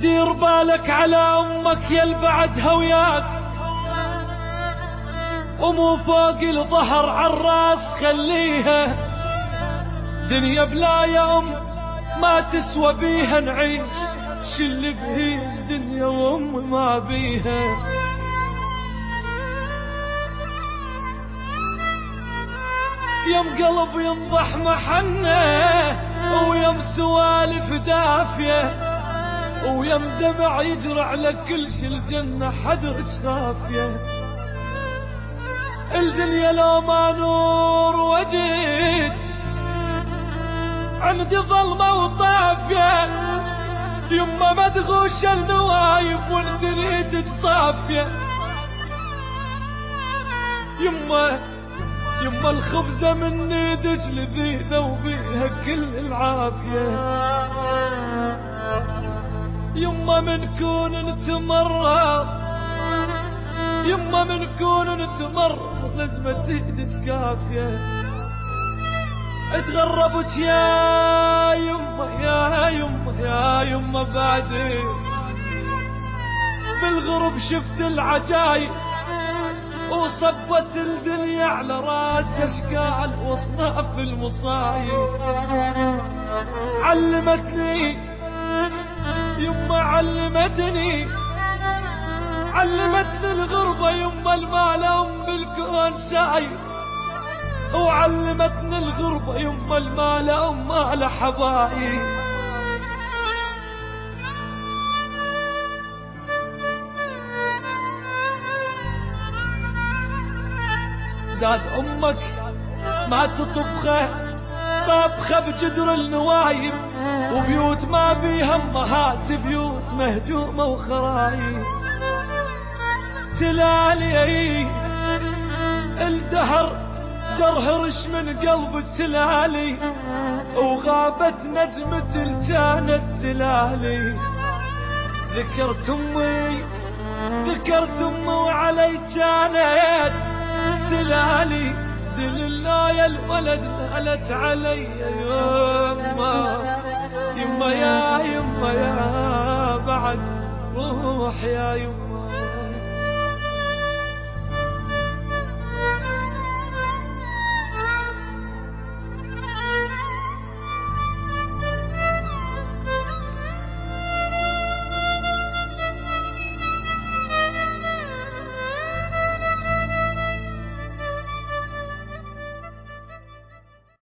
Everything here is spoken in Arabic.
دير بالك على أمك يا بعدها وياك ومو فوق الظهر عالراس خليها. دنيا بلا يا أم ما تسوى بيها نعيش. شل بهيج دنيا وأم ما بيها. يم قلب ينضح محنه ويم سوالف دافية. ويم دمع يجرى على كل شي الجنة حدرج خافية الدنيا لو ما نور وجهك. عندي ظلمة وطافية. يما مدغوش النوايب وانت صافية. يما يما الخبزة من إيدك لذيذة وبيها كل العافية. يما من كون نتمرض يما من كون نتمرض لازمة إيدك كافية. اتغربت يا يما يا يما يا يما بعدي. بالغرب شفت العجايب وصبت الدنيا على راس أشكال وأصناف المصايب. علمتني يما علمتني. علمتني الغربة يما المال أم بالكون شاير وعلمتني الغربة يما المال أم مال حبايب زاد أمك ما تطبخه. طبخة بجدر النوايب وبيوت ما بيها امهات بيوت مهجومة وخرايب. تلالي الدهر جرهرش من قلب التلالي وغابت نجمة كانت تلالي ذكرت أمي ذكرت أمي وعلي كانت تلالي. دل الله يا الولد نالت علي يما. يما يا يما يا بعد روح يا يما.